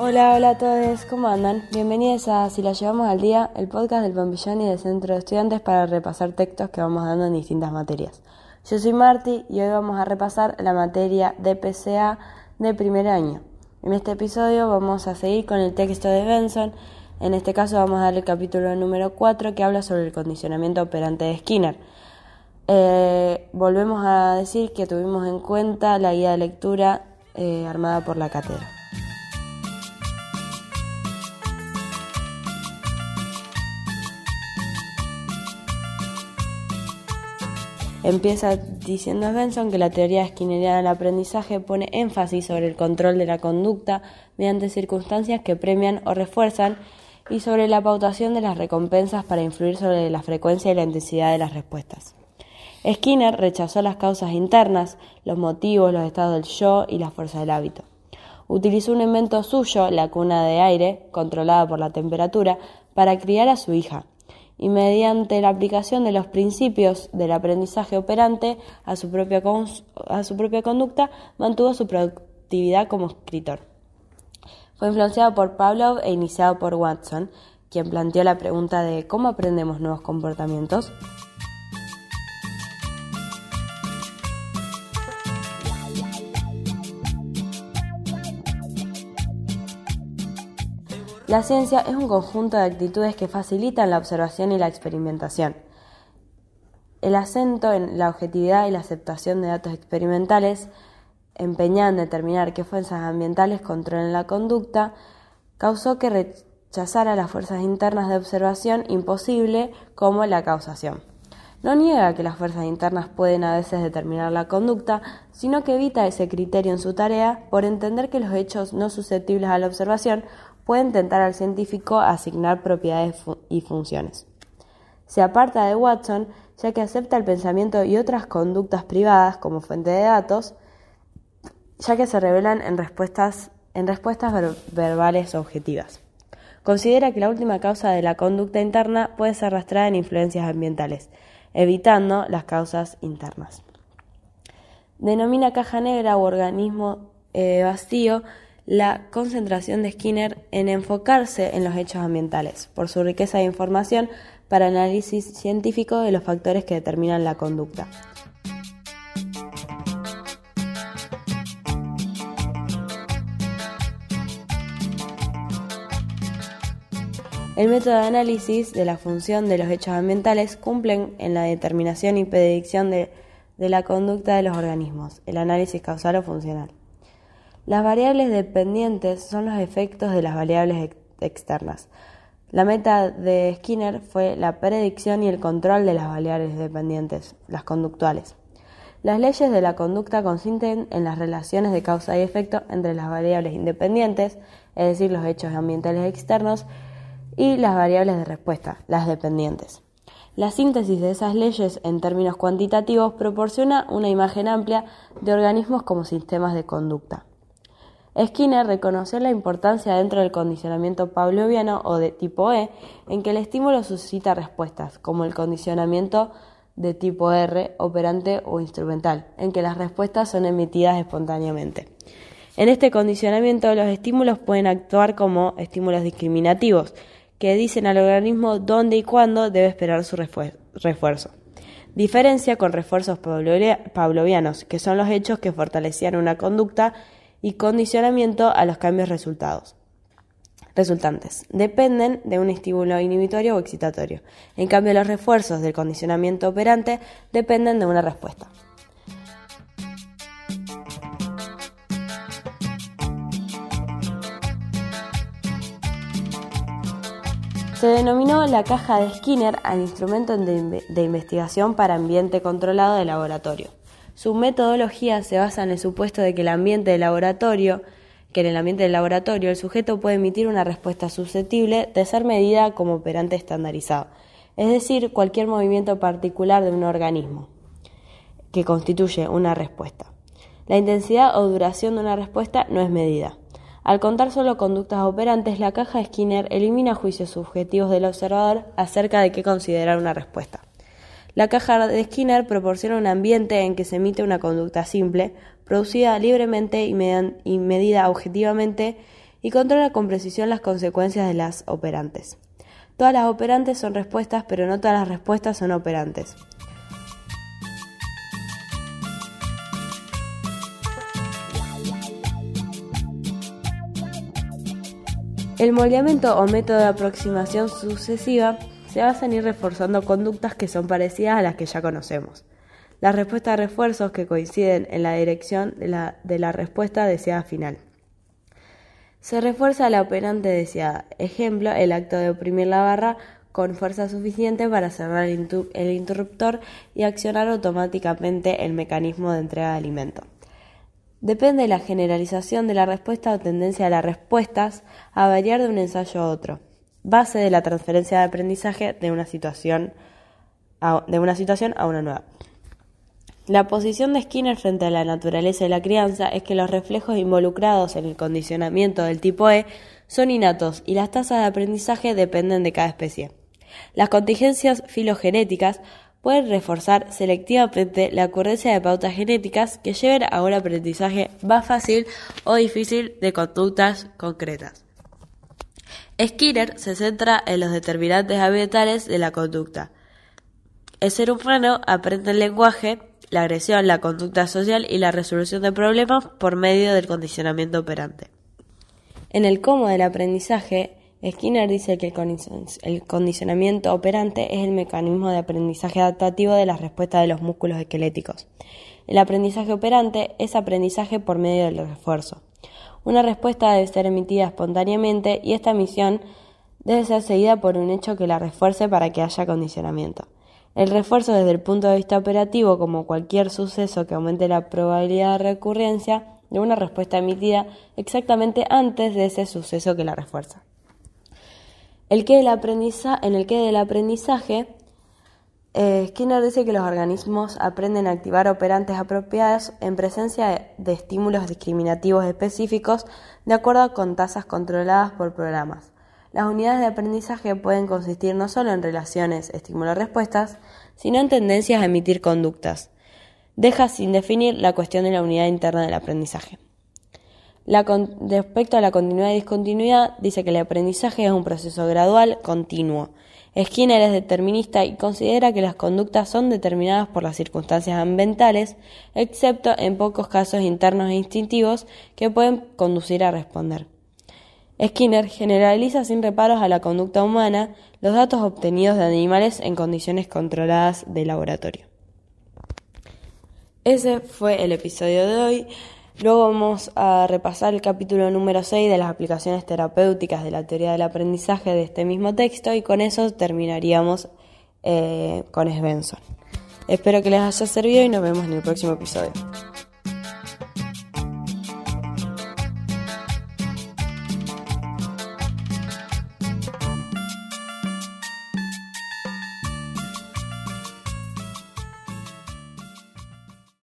Hola, hola a todos, ¿cómo andan? Bienvenidos a Si la llevamos al día, el podcast del Pompillón y del Centro de Estudiantes para repasar textos que vamos dando en distintas materias. Yo soy Marti y hoy vamos a repasar la materia de PCA de primer año. En este episodio vamos a seguir con el texto de Benson, en este caso vamos a dar el capítulo número 4 que habla sobre el condicionamiento operante de Skinner. Eh, volvemos a decir que tuvimos en cuenta la guía de lectura eh, armada por la cátedra. Empieza diciendo Benson que la teoría skinneriana del aprendizaje pone énfasis sobre el control de la conducta mediante circunstancias que premian o refuerzan y sobre la pautación de las recompensas para influir sobre la frecuencia y la intensidad de las respuestas. Skinner rechazó las causas internas, los motivos, los estados del yo y la fuerza del hábito. Utilizó un invento suyo, la cuna de aire, controlada por la temperatura, para criar a su hija, y mediante la aplicación de los principios del aprendizaje operante a su propia, a su propia conducta, mantuvo su productividad como escritor. Fue influenciado por Pavlov e iniciado por Watson, quien planteó la pregunta de cómo aprendemos nuevos comportamientos. La ciencia es un conjunto de actitudes que facilitan la observación y la experimentación. El acento en la objetividad y la aceptación de datos experimentales, empeñada en determinar qué fuerzas ambientales controlan la conducta, causó que rechazara las fuerzas internas de observación imposible como la causación. No niega que las fuerzas internas pueden a veces determinar la conducta, sino que evita ese criterio en su tarea por entender que los hechos no susceptibles a la observación pueden tentar al científico asignar propiedades y funciones. Se aparta de Watson ya que acepta el pensamiento y otras conductas privadas como fuente de datos, ya que se revelan en respuestas, en respuestas verbales objetivas. Considera que la última causa de la conducta interna puede ser arrastrada en influencias ambientales, evitando las causas internas. Denomina caja negra u organismo eh, vacío la concentración de Skinner en enfocarse en los hechos ambientales, por su riqueza de información para análisis científico de los factores que determinan la conducta. El método de análisis de la función de los hechos ambientales cumplen en la determinación y predicción de, de la conducta de los organismos, el análisis causal o funcional. Las variables dependientes son los efectos de las variables externas. La meta de Skinner fue la predicción y el control de las variables dependientes, las conductuales. Las leyes de la conducta consisten en las relaciones de causa y efecto entre las variables independientes, es decir, los hechos ambientales externos, y las variables de respuesta, las dependientes. La síntesis de esas leyes en términos cuantitativos proporciona una imagen amplia de organismos como sistemas de conducta. Skinner reconoció la importancia dentro del condicionamiento pavloviano o de tipo E en que el estímulo suscita respuestas, como el condicionamiento de tipo R, operante o instrumental, en que las respuestas son emitidas espontáneamente. En este condicionamiento los estímulos pueden actuar como estímulos discriminativos, que dicen al organismo dónde y cuándo debe esperar su refuerzo. Diferencia con refuerzos pavlovianos, que son los hechos que fortalecían una conducta y condicionamiento a los cambios resultados. Resultantes. Dependen de un estímulo inhibitorio o excitatorio. En cambio, los refuerzos del condicionamiento operante dependen de una respuesta. Se denominó la caja de Skinner al instrumento de investigación para ambiente controlado de laboratorio. Su metodología se basa en el supuesto de que el ambiente de laboratorio, que en el ambiente del laboratorio el sujeto puede emitir una respuesta susceptible de ser medida como operante estandarizado, es decir, cualquier movimiento particular de un organismo que constituye una respuesta. La intensidad o duración de una respuesta no es medida. Al contar solo conductas operantes, la caja Skinner elimina juicios subjetivos del observador acerca de qué considerar una respuesta. La caja de Skinner proporciona un ambiente en que se emite una conducta simple, producida libremente y, medida objetivamente y controla con precisión las consecuencias de las operantes. Todas las operantes son respuestas, pero no todas las respuestas son operantes. El moldeamiento o método de aproximación sucesiva se basa en ir reforzando conductas que son parecidas a las que ya conocemos. Las respuestas de refuerzos que coinciden en la dirección de la, de la respuesta deseada final. Se refuerza la operante deseada. Ejemplo, el acto de oprimir la barra con fuerza suficiente para cerrar el interruptor y accionar automáticamente el mecanismo de entrega de alimento. Depende de la generalización de la respuesta o tendencia de las respuestas a variar de un ensayo a otro, base de la transferencia de aprendizaje de una situación a, de una, situación a una nueva. La posición de Skinner frente a la naturaleza de la crianza es que los reflejos involucrados en el condicionamiento del tipo E son innatos y las tasas de aprendizaje dependen de cada especie. Las contingencias filogenéticas pueden reforzar selectivamente la ocurrencia de pautas genéticas que lleven a un aprendizaje más fácil o difícil de conductas concretas. Skinner se centra en los determinantes ambientales de la conducta. El ser humano aprende el lenguaje, la agresión, la conducta social y la resolución de problemas por medio del condicionamiento operante. En el cómo del aprendizaje, Skinner dice que el condicionamiento operante es el mecanismo de aprendizaje adaptativo de las respuestas de los músculos esqueléticos. El aprendizaje operante es aprendizaje por medio del refuerzo. Una respuesta debe ser emitida espontáneamente y esta emisión debe ser seguida por un hecho que la refuerce para que haya condicionamiento. El refuerzo desde el punto de vista operativo, como cualquier suceso que aumente la probabilidad de recurrencia de una respuesta emitida exactamente antes de ese suceso que la refuerza. El que en el que del aprendizaje, eh, Skinner dice que los organismos aprenden a activar operantes apropiados en presencia de estímulos discriminativos específicos de acuerdo con tasas controladas por programas. Las unidades de aprendizaje pueden consistir no solo en relaciones estímulo-respuestas, sino en tendencias a emitir conductas. Deja sin definir la cuestión de la unidad interna del aprendizaje respecto a la continuidad y discontinuidad, dice que el aprendizaje es un proceso gradual, continuo. Skinner es determinista y considera que las conductas son determinadas por las circunstancias ambientales, excepto en pocos casos internos e instintivos que pueden conducir a responder. Skinner generaliza sin reparos a la conducta humana los datos obtenidos de animales en condiciones controladas de laboratorio. Ese fue el episodio de hoy. Luego vamos a repasar el capítulo número 6 de las aplicaciones terapéuticas de la teoría del aprendizaje de este mismo texto y con eso terminaríamos eh, con Svensson. Espero que les haya servido y nos vemos en el próximo episodio.